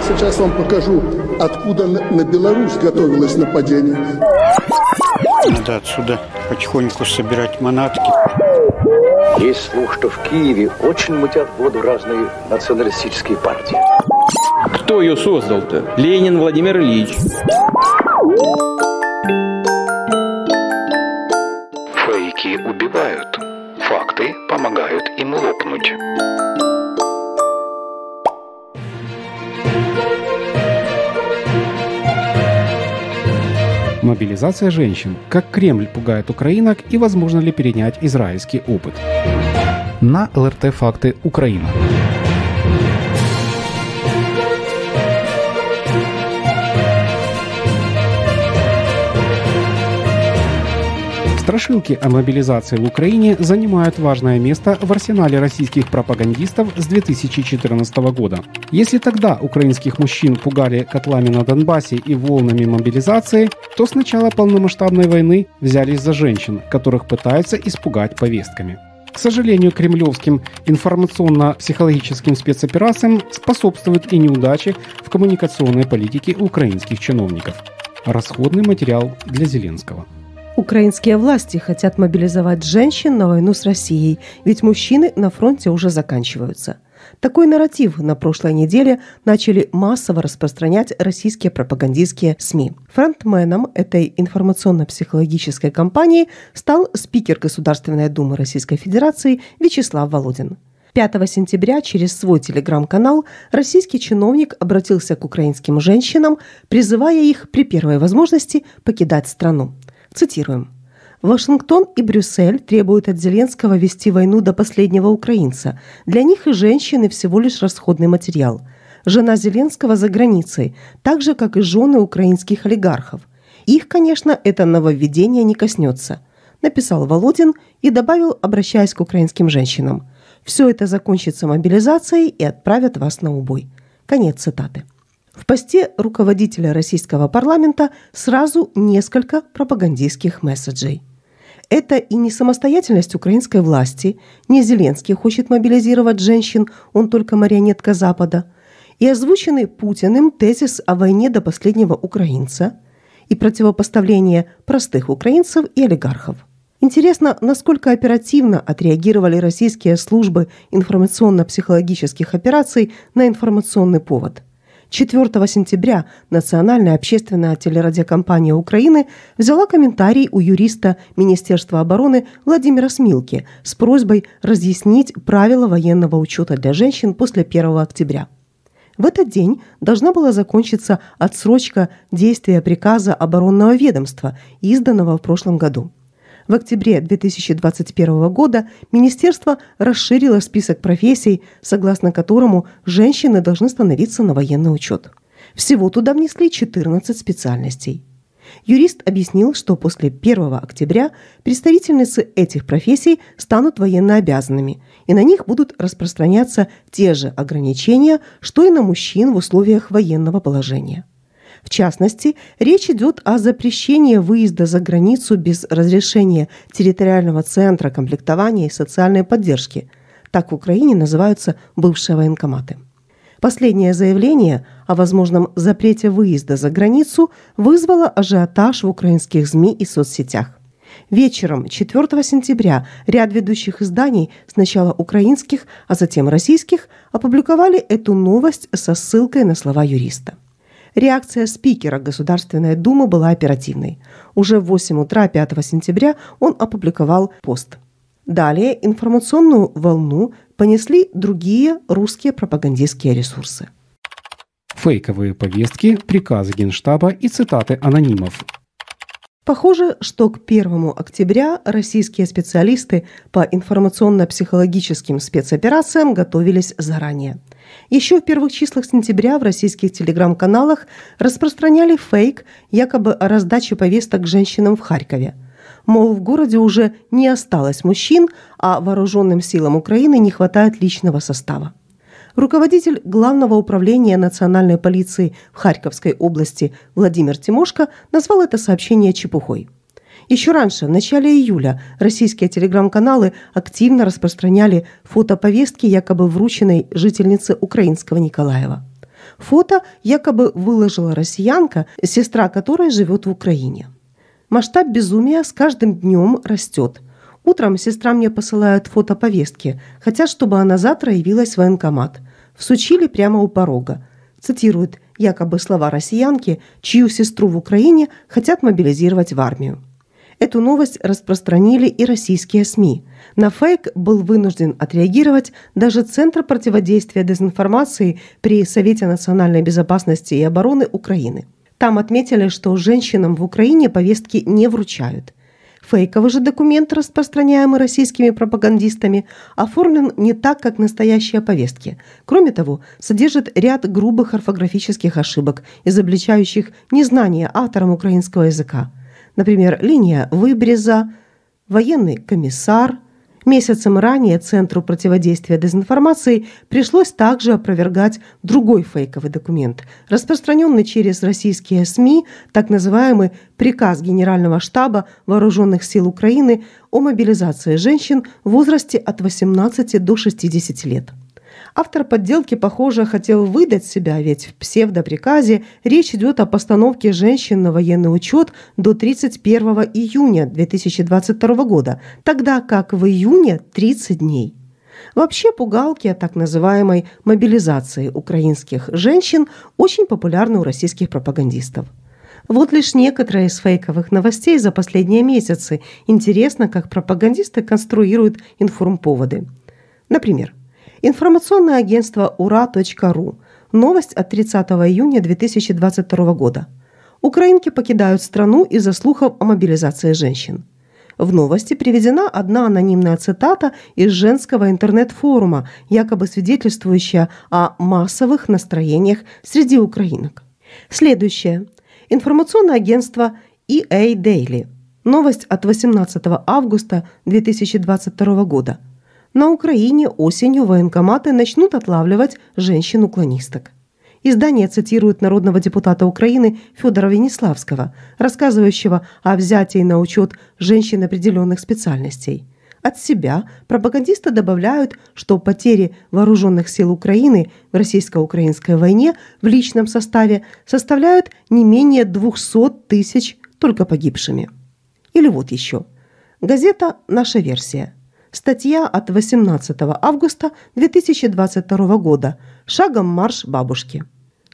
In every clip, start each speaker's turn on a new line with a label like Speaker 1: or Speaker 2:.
Speaker 1: я сейчас вам покажу, откуда на Беларусь готовилось нападение.
Speaker 2: Надо отсюда потихоньку собирать манатки.
Speaker 3: Есть слух, что в Киеве очень мутят воду разные националистические партии.
Speaker 4: Кто ее создал-то? Ленин Владимир Ильич.
Speaker 5: Фейки убивают. Факты помогают им лопнуть.
Speaker 6: Мобилизация женщин. Как Кремль пугает украинок и возможно ли перенять израильский опыт. На ЛРТ «Факты Украина». Страшилки о мобилизации в Украине занимают важное место в арсенале российских пропагандистов с 2014 года. Если тогда украинских мужчин пугали котлами на Донбассе и волнами мобилизации, то с начала полномасштабной войны взялись за женщин, которых пытаются испугать повестками. К сожалению, кремлевским информационно-психологическим спецоперациям способствуют и неудачи в коммуникационной политике украинских чиновников. Расходный материал для Зеленского.
Speaker 7: Украинские власти хотят мобилизовать женщин на войну с Россией, ведь мужчины на фронте уже заканчиваются. Такой нарратив на прошлой неделе начали массово распространять российские пропагандистские СМИ. Фронтменом этой информационно-психологической кампании стал спикер Государственной Думы Российской Федерации Вячеслав Володин. 5 сентября через свой телеграм-канал российский чиновник обратился к украинским женщинам, призывая их при первой возможности покидать страну. Цитируем. Вашингтон и Брюссель требуют от Зеленского вести войну до последнего украинца. Для них и женщины всего лишь расходный материал. Жена Зеленского за границей, так же, как и жены украинских олигархов. Их, конечно, это нововведение не коснется, написал Володин и добавил, обращаясь к украинским женщинам. Все это закончится мобилизацией и отправят вас на убой. Конец цитаты. В посте руководителя российского парламента сразу несколько пропагандистских месседжей. Это и не самостоятельность украинской власти, не Зеленский хочет мобилизировать женщин, он только марионетка Запада, и озвученный Путиным тезис о войне до последнего украинца и противопоставление простых украинцев и олигархов. Интересно, насколько оперативно отреагировали российские службы информационно-психологических операций на информационный повод – 4 сентября Национальная общественная телерадиокомпания Украины взяла комментарий у юриста Министерства обороны Владимира Смилки с просьбой разъяснить правила военного учета для женщин после 1 октября. В этот день должна была закончиться отсрочка действия приказа оборонного ведомства, изданного в прошлом году. В октябре 2021 года министерство расширило список профессий, согласно которому женщины должны становиться на военный учет. Всего туда внесли 14 специальностей. Юрист объяснил, что после 1 октября представительницы этих профессий станут военнообязанными, и на них будут распространяться те же ограничения, что и на мужчин в условиях военного положения. В частности, речь идет о запрещении выезда за границу без разрешения территориального центра комплектования и социальной поддержки. Так в Украине называются бывшие военкоматы. Последнее заявление о возможном запрете выезда за границу вызвало ажиотаж в украинских СМИ и соцсетях. Вечером 4 сентября ряд ведущих изданий, сначала украинских, а затем российских, опубликовали эту новость со ссылкой на слова юриста. Реакция спикера Государственной Думы была оперативной. Уже в 8 утра 5 сентября он опубликовал пост. Далее информационную волну понесли другие русские пропагандистские ресурсы.
Speaker 6: Фейковые повестки, приказы Генштаба и цитаты анонимов.
Speaker 7: Похоже, что к 1 октября российские специалисты по информационно-психологическим спецоперациям готовились заранее – еще в первых числах сентября в российских телеграм-каналах распространяли фейк якобы о раздаче повесток женщинам в Харькове. Мол, в городе уже не осталось мужчин, а вооруженным силам Украины не хватает личного состава. Руководитель Главного управления национальной полиции в Харьковской области Владимир Тимошко назвал это сообщение чепухой – еще раньше, в начале июля, российские телеграм-каналы активно распространяли фотоповестки, якобы врученной жительнице украинского Николаева. Фото якобы выложила россиянка, сестра которой живет в Украине. Масштаб безумия с каждым днем растет. Утром сестра мне посылает фото повестки, хотят, чтобы она завтра явилась в военкомат. Всучили прямо у порога. Цитирует якобы слова россиянки, чью сестру в Украине хотят мобилизировать в армию. Эту новость распространили и российские СМИ. На фейк был вынужден отреагировать даже Центр противодействия дезинформации при Совете национальной безопасности и обороны Украины. Там отметили, что женщинам в Украине повестки не вручают. Фейковый же документ, распространяемый российскими пропагандистами, оформлен не так, как настоящие повестки. Кроме того, содержит ряд грубых орфографических ошибок, изобличающих незнание автором украинского языка. Например, линия выбреза, военный комиссар. Месяцем ранее Центру противодействия дезинформации пришлось также опровергать другой фейковый документ, распространенный через российские СМИ, так называемый приказ Генерального штаба Вооруженных сил Украины о мобилизации женщин в возрасте от 18 до 60 лет. Автор подделки, похоже, хотел выдать себя, ведь в псевдоприказе речь идет о постановке женщин на военный учет до 31 июня 2022 года, тогда как в июне 30 дней. Вообще пугалки о так называемой мобилизации украинских женщин очень популярны у российских пропагандистов. Вот лишь некоторые из фейковых новостей за последние месяцы. Интересно, как пропагандисты конструируют информповоды. Например, Информационное агентство ура.ру. Новость от 30 июня 2022 года. Украинки покидают страну из-за слухов о мобилизации женщин. В новости приведена одна анонимная цитата из женского интернет-форума, якобы свидетельствующая о массовых настроениях среди украинок. Следующее. Информационное агентство EA Daily. Новость от 18 августа 2022 года – на Украине осенью военкоматы начнут отлавливать женщин-уклонисток. Издание цитирует народного депутата Украины Федора Венеславского, рассказывающего о взятии на учет женщин определенных специальностей. От себя пропагандисты добавляют, что потери вооруженных сил Украины в российско-украинской войне в личном составе составляют не менее 200 тысяч только погибшими. Или вот еще. Газета «Наша версия». Статья от 18 августа 2022 года «Шагом марш бабушки».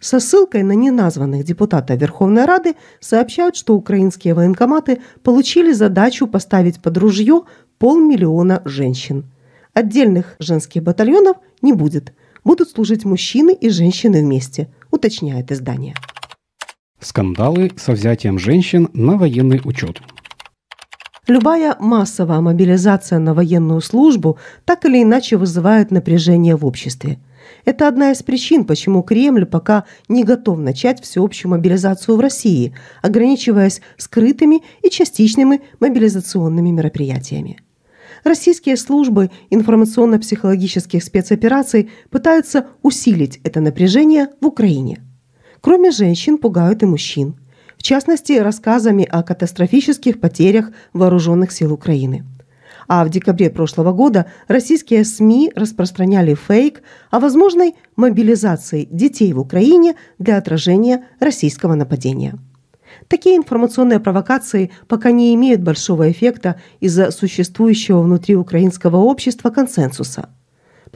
Speaker 7: Со ссылкой на неназванных депутата Верховной Рады сообщают, что украинские военкоматы получили задачу поставить под ружье полмиллиона женщин. Отдельных женских батальонов не будет. Будут служить мужчины и женщины вместе, уточняет издание.
Speaker 6: Скандалы со взятием женщин на военный учет.
Speaker 7: Любая массовая мобилизация на военную службу так или иначе вызывает напряжение в обществе. Это одна из причин, почему Кремль пока не готов начать всеобщую мобилизацию в России, ограничиваясь скрытыми и частичными мобилизационными мероприятиями. Российские службы информационно-психологических спецопераций пытаются усилить это напряжение в Украине. Кроме женщин пугают и мужчин – в частности, рассказами о катастрофических потерях вооруженных сил Украины. А в декабре прошлого года российские СМИ распространяли фейк о возможной мобилизации детей в Украине для отражения российского нападения. Такие информационные провокации пока не имеют большого эффекта из-за существующего внутри украинского общества консенсуса –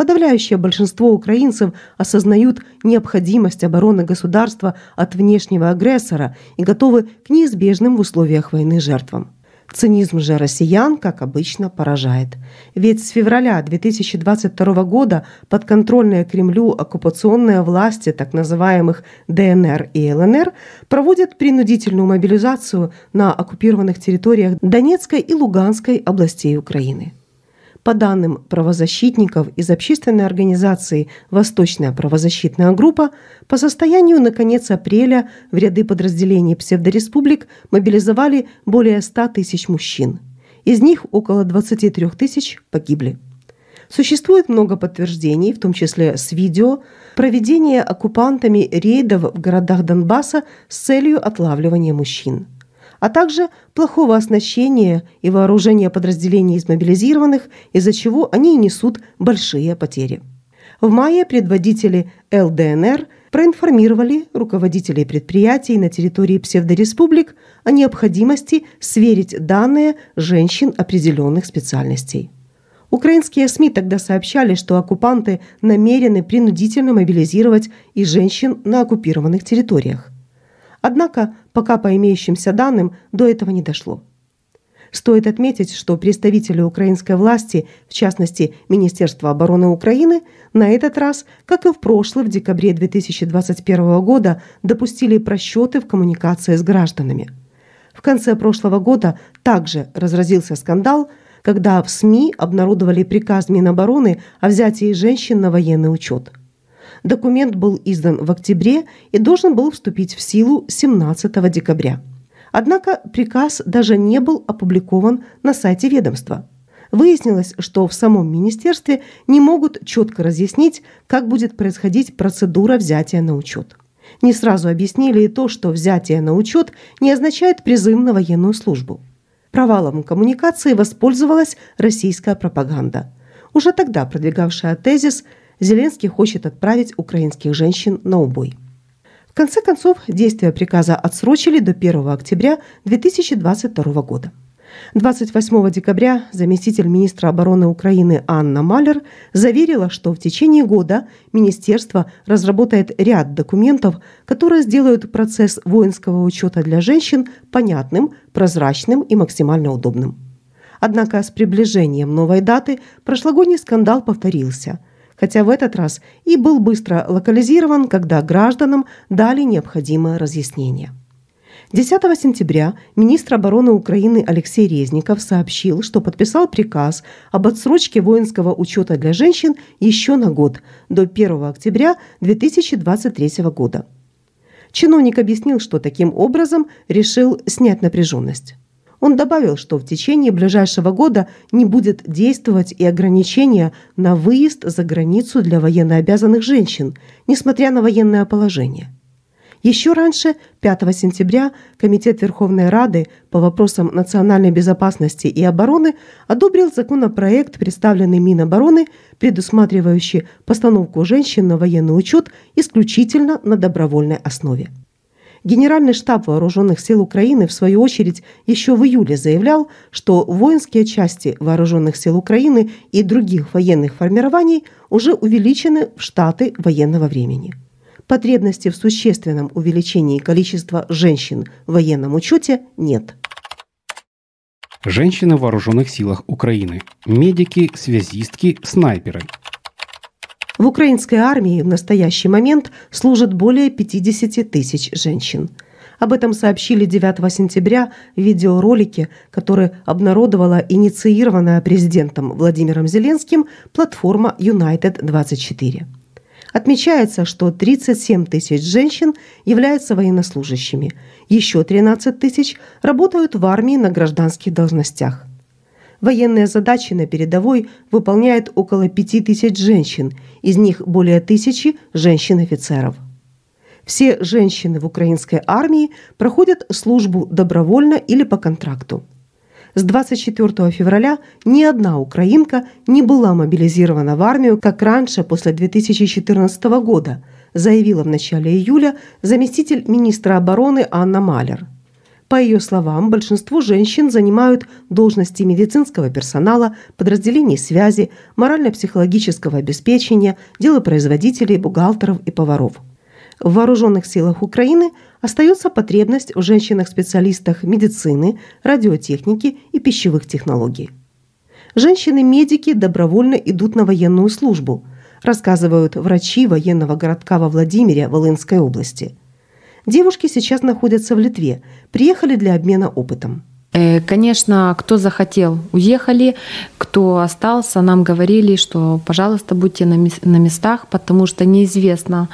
Speaker 7: Подавляющее большинство украинцев осознают необходимость обороны государства от внешнего агрессора и готовы к неизбежным в условиях войны жертвам. Цинизм же россиян, как обычно, поражает. Ведь с февраля 2022 года подконтрольные Кремлю оккупационные власти так называемых ДНР и ЛНР проводят принудительную мобилизацию на оккупированных территориях Донецкой и Луганской областей Украины. По данным правозащитников из общественной организации «Восточная правозащитная группа», по состоянию на конец апреля в ряды подразделений псевдореспублик мобилизовали более 100 тысяч мужчин. Из них около 23 тысяч погибли. Существует много подтверждений, в том числе с видео, проведения оккупантами рейдов в городах Донбасса с целью отлавливания мужчин а также плохого оснащения и вооружения подразделений из мобилизированных, из-за чего они и несут большие потери. В мае предводители ЛДНР проинформировали руководителей предприятий на территории псевдореспублик о необходимости сверить данные женщин определенных специальностей. Украинские СМИ тогда сообщали, что оккупанты намерены принудительно мобилизировать и женщин на оккупированных территориях. Однако, пока по имеющимся данным, до этого не дошло. Стоит отметить, что представители украинской власти, в частности Министерство обороны Украины, на этот раз, как и в прошлый, в декабре 2021 года, допустили просчеты в коммуникации с гражданами. В конце прошлого года также разразился скандал, когда в СМИ обнародовали приказ Минобороны о взятии женщин на военный учет. Документ был издан в октябре и должен был вступить в силу 17 декабря. Однако приказ даже не был опубликован на сайте ведомства. Выяснилось, что в самом министерстве не могут четко разъяснить, как будет происходить процедура взятия на учет. Не сразу объяснили и то, что взятие на учет не означает призыв на военную службу. Провалом коммуникации воспользовалась российская пропаганда. Уже тогда продвигавшая тезис «Зеленский хочет отправить украинских женщин на убой». В конце концов, действие приказа отсрочили до 1 октября 2022 года. 28 декабря заместитель министра обороны Украины Анна Малер заверила, что в течение года министерство разработает ряд документов, которые сделают процесс воинского учета для женщин понятным, прозрачным и максимально удобным. Однако с приближением новой даты прошлогодний скандал повторился – хотя в этот раз и был быстро локализирован, когда гражданам дали необходимое разъяснение. 10 сентября министр обороны Украины Алексей Резников сообщил, что подписал приказ об отсрочке воинского учета для женщин еще на год, до 1 октября 2023 года. Чиновник объяснил, что таким образом решил снять напряженность. Он добавил, что в течение ближайшего года не будет действовать и ограничения на выезд за границу для военнообязанных женщин, несмотря на военное положение. Еще раньше, 5 сентября, Комитет Верховной Рады по вопросам национальной безопасности и обороны одобрил законопроект, представленный Минобороны, предусматривающий постановку женщин на военный учет исключительно на добровольной основе. Генеральный штаб Вооруженных сил Украины, в свою очередь, еще в июле заявлял, что воинские части Вооруженных сил Украины и других военных формирований уже увеличены в штаты военного времени. Потребности в существенном увеличении количества женщин в военном учете нет.
Speaker 6: Женщины в вооруженных силах Украины. Медики, связистки, снайперы –
Speaker 7: в украинской армии в настоящий момент служат более 50 тысяч женщин. Об этом сообщили 9 сентября в видеоролике, который обнародовала инициированная президентом Владимиром Зеленским платформа United 24. Отмечается, что 37 тысяч женщин являются военнослужащими, еще 13 тысяч работают в армии на гражданских должностях. Военные задачи на передовой выполняет около пяти тысяч женщин, из них более тысячи женщин-офицеров. Все женщины в украинской армии проходят службу добровольно или по контракту. С 24 февраля ни одна украинка не была мобилизирована в армию, как раньше, после 2014 года, заявила в начале июля заместитель министра обороны Анна Малер – по ее словам, большинство женщин занимают должности медицинского персонала, подразделений связи, морально-психологического обеспечения, делопроизводителей, бухгалтеров и поваров. В вооруженных силах Украины остается потребность в женщинах-специалистах медицины, радиотехники и пищевых технологий. Женщины-медики добровольно идут на военную службу, рассказывают врачи военного городка во Владимире Волынской области – Девушки сейчас находятся в Литве, приехали для обмена опытом.
Speaker 8: Э, конечно, кто захотел, уехали, кто остался, нам говорили, что, пожалуйста, будьте на местах, потому что неизвестно,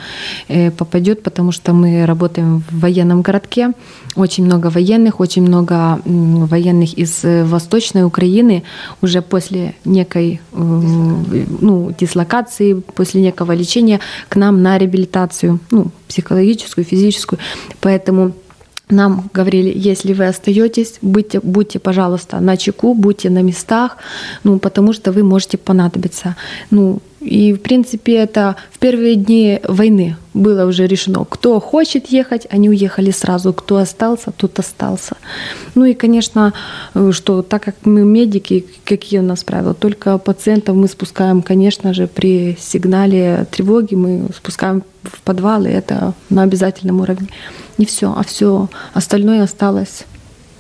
Speaker 8: э, попадет, потому что мы работаем в военном городке, очень много военных, очень много военных из э, Восточной Украины уже после некой ну, дислокации, после некого лечения к нам на реабилитацию, ну, психологическую, физическую. Поэтому нам говорили, если вы остаетесь, будьте, будьте, пожалуйста, на чеку, будьте на местах, ну, потому что вы можете понадобиться. Ну, И, в принципе, это в первые дни войны было уже решено. Кто хочет ехать, они уехали сразу. Кто остался, тот остался. Ну и, конечно, что так как мы медики, какие у нас правила, только пациентов мы спускаем, конечно же, при сигнале тревоги мы спускаем в подвалы, это на обязательном уровне. Не все, а все остальное осталось.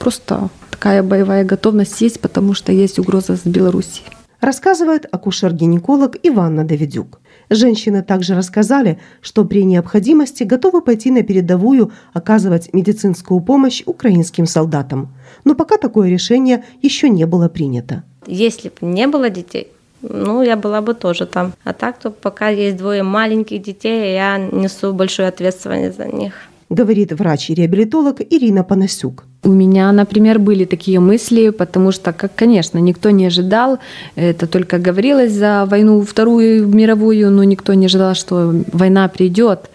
Speaker 8: Просто такая боевая готовность есть, потому что есть угроза с Белоруссией
Speaker 7: рассказывает акушер-гинеколог Иванна Давидюк. Женщины также рассказали, что при необходимости готовы пойти на передовую оказывать медицинскую помощь украинским солдатам. Но пока такое решение еще не было принято.
Speaker 9: Если бы не было детей, ну, я была бы тоже там. А так, то пока есть двое маленьких детей, я несу большую ответственность за них
Speaker 7: говорит врач-реабилитолог Ирина Панасюк.
Speaker 8: У меня, например, были такие мысли, потому что, как, конечно, никто не ожидал, это только говорилось за войну Вторую мировую, но никто не ожидал, что война придет.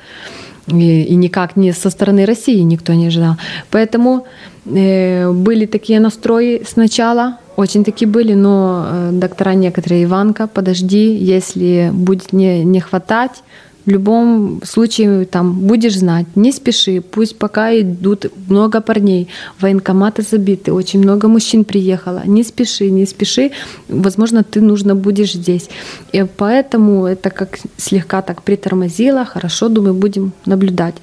Speaker 8: И, и никак не со стороны России никто не ожидал. Поэтому э, были такие настрои сначала, очень такие были, но э, доктора некоторые, Иванка, подожди, если будет не, не хватать, в любом случае там будешь знать, не спеши, пусть пока идут много парней, военкоматы забиты, очень много мужчин приехало, не спеши, не спеши, возможно, ты нужно будешь здесь. И поэтому это как слегка так притормозило, хорошо, думаю, будем наблюдать.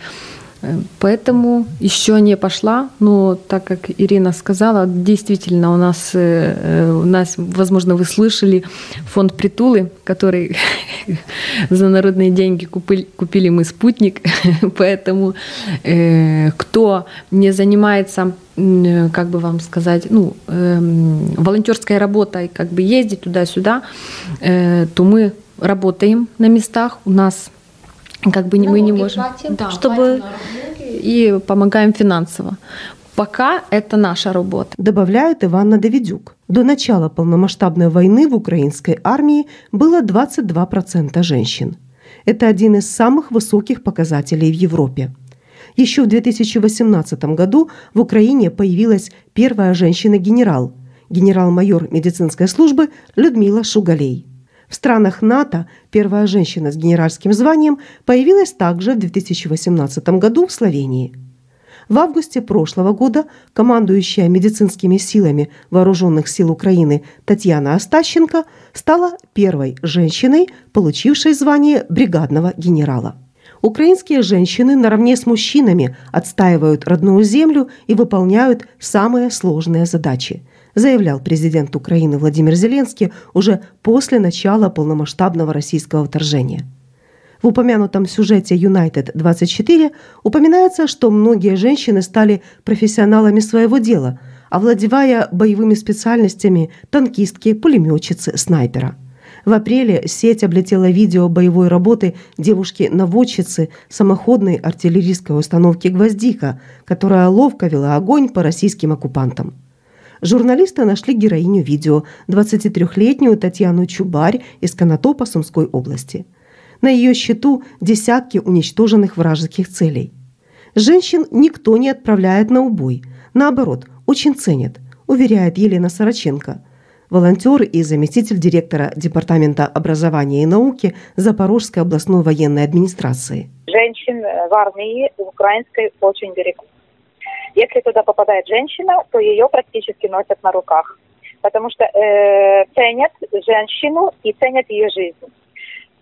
Speaker 8: Поэтому еще не пошла, но так как Ирина сказала, действительно у нас, э, у нас, возможно, вы слышали фонд Притулы, который за народные деньги купили, купили мы спутник, поэтому э, кто не занимается как бы вам сказать, ну, э, волонтерской работой, как бы ездить туда-сюда, э, то мы работаем на местах. У нас как бы мы не можем, платим, да, чтобы и помогаем финансово. Пока это наша работа.
Speaker 7: Добавляет Иванна Давидюк. До начала полномасштабной войны в украинской армии было 22% женщин. Это один из самых высоких показателей в Европе. Еще в 2018 году в Украине появилась первая женщина-генерал, генерал-майор медицинской службы Людмила Шугалей. В странах НАТО первая женщина с генеральским званием появилась также в 2018 году в Словении. В августе прошлого года командующая медицинскими силами Вооруженных сил Украины Татьяна Остащенко стала первой женщиной, получившей звание бригадного генерала. Украинские женщины наравне с мужчинами отстаивают родную землю и выполняют самые сложные задачи – заявлял президент Украины Владимир Зеленский уже после начала полномасштабного российского вторжения. В упомянутом сюжете United 24 упоминается, что многие женщины стали профессионалами своего дела, овладевая боевыми специальностями танкистки, пулеметчицы, снайпера. В апреле сеть облетела видео боевой работы девушки-наводчицы самоходной артиллерийской установки «Гвоздика», которая ловко вела огонь по российским оккупантам журналисты нашли героиню видео, 23-летнюю Татьяну Чубарь из Конотопа Сумской области. На ее счету десятки уничтоженных вражеских целей. Женщин никто не отправляет на убой. Наоборот, очень ценят, уверяет Елена Сороченко, волонтер и заместитель директора Департамента образования и науки Запорожской областной военной администрации.
Speaker 10: Женщин в армии украинской очень берегут. Если туда попадает женщина, то ее практически носят на руках, потому что э, ценят женщину и ценят ее жизнь.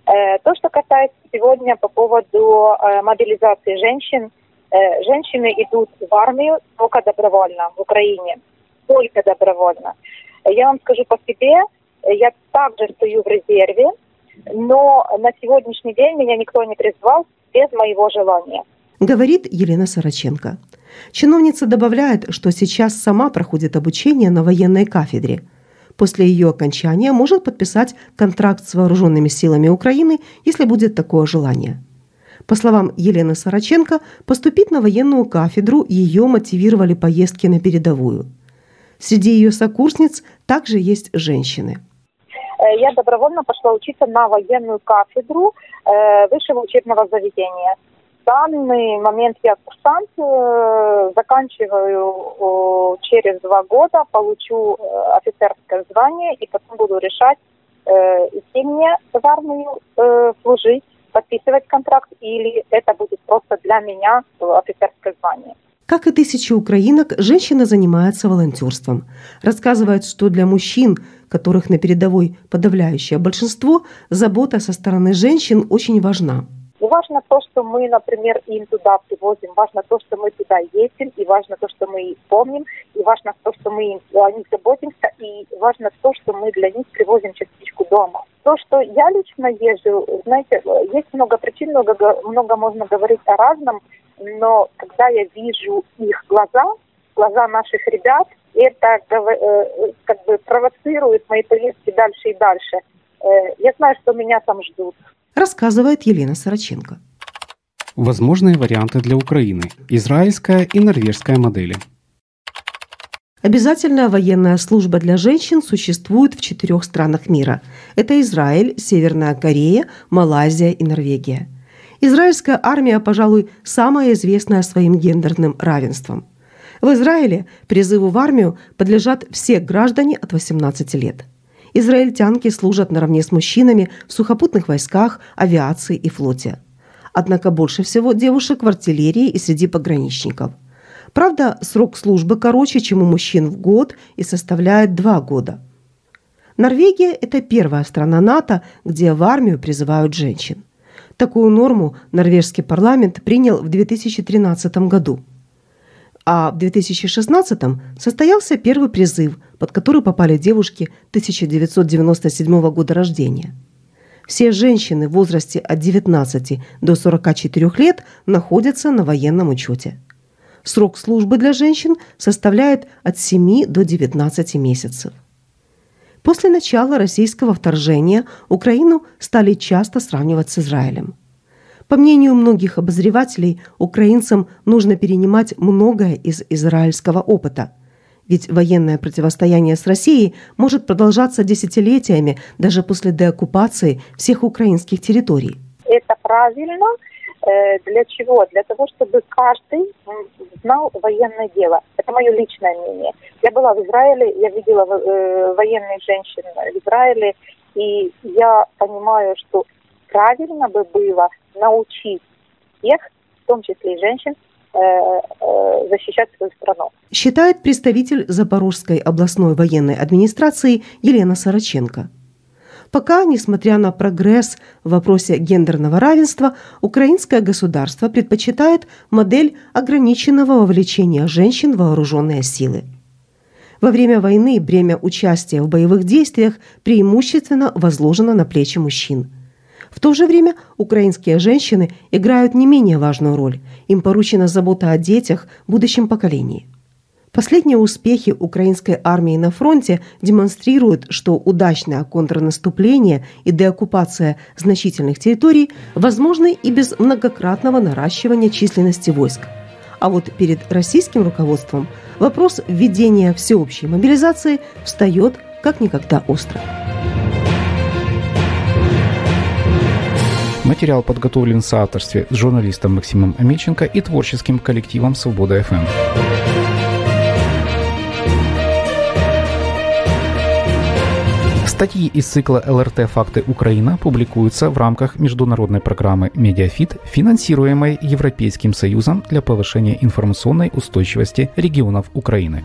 Speaker 10: Э, то, что касается сегодня по поводу э, мобилизации женщин, э, женщины идут в армию только добровольно в Украине, только добровольно. Я вам скажу по себе, я также стою в резерве, но на сегодняшний день меня никто не призвал без моего желания.
Speaker 7: Говорит Елена Сороченко. Чиновница добавляет, что сейчас сама проходит обучение на военной кафедре. После ее окончания может подписать контракт с вооруженными силами Украины, если будет такое желание. По словам Елены Сороченко, поступить на военную кафедру ее мотивировали поездки на передовую. Среди ее сокурсниц также есть женщины.
Speaker 10: Э, я добровольно пошла учиться на военную кафедру э, высшего учебного заведения – данный момент я курсант, э, заканчиваю через два года, получу э, офицерское звание и потом буду решать, э, идти мне в армию служить, подписывать контракт, или это будет просто для меня офицерское звание.
Speaker 7: Как и тысячи украинок, женщина занимается волонтерством. Рассказывает, что для мужчин, которых на передовой подавляющее большинство, забота со стороны женщин очень важна.
Speaker 10: И важно то, что мы, например, им туда привозим, важно то, что мы туда ездим, и важно то, что мы их помним, и важно то, что мы им, о них заботимся, и важно то, что мы для них привозим частичку дома. То, что я лично езжу, знаете, есть много причин, много, много можно говорить о разном, но когда я вижу их глаза, глаза наших ребят, это э, как бы провоцирует мои поездки дальше и дальше. Э, я знаю, что меня там ждут.
Speaker 7: Рассказывает Елена Сороченко.
Speaker 6: Возможные варианты для Украины. Израильская и норвежская модели.
Speaker 7: Обязательная военная служба для женщин существует в четырех странах мира. Это Израиль, Северная Корея, Малайзия и Норвегия. Израильская армия, пожалуй, самая известная своим гендерным равенством. В Израиле призыву в армию подлежат все граждане от 18 лет. Израильтянки служат наравне с мужчинами в сухопутных войсках, авиации и флоте. Однако больше всего девушек в артиллерии и среди пограничников. Правда, срок службы короче, чем у мужчин в год и составляет два года. Норвегия – это первая страна НАТО, где в армию призывают женщин. Такую норму норвежский парламент принял в 2013 году. А в 2016 состоялся первый призыв, под который попали девушки 1997 года рождения. Все женщины в возрасте от 19 до 44 лет находятся на военном учете. Срок службы для женщин составляет от 7 до 19 месяцев. После начала российского вторжения Украину стали часто сравнивать с Израилем. По мнению многих обозревателей, украинцам нужно перенимать многое из израильского опыта. Ведь военное противостояние с Россией может продолжаться десятилетиями даже после деоккупации всех украинских территорий.
Speaker 10: Это правильно, Э, для чего? Для того, чтобы каждый знал военное дело. Это мое личное мнение. Я была в Израиле, я видела э, военных женщин в Израиле, и я понимаю, что правильно бы было научить всех, в том числе и женщин, э, защищать свою страну.
Speaker 7: Считает представитель Запорожской областной военной администрации Елена Сороченко. Пока, несмотря на прогресс в вопросе гендерного равенства, украинское государство предпочитает модель ограниченного вовлечения женщин в вооруженные силы. Во время войны бремя участия в боевых действиях преимущественно возложено на плечи мужчин. В то же время украинские женщины играют не менее важную роль. Им поручена забота о детях, будущем поколении. Последние успехи украинской армии на фронте демонстрируют, что удачное контрнаступление и деоккупация значительных территорий возможны и без многократного наращивания численности войск. А вот перед российским руководством вопрос введения всеобщей мобилизации встает как никогда остро.
Speaker 11: Материал подготовлен в соавторстве с журналистом Максимом Амельченко и творческим коллективом «Свобода ФМ». Статьи из цикла ЛРТ «Факты Украина» публикуются в рамках международной программы «MediaFit», финансируемой Европейским Союзом для повышения информационной устойчивости регионов Украины.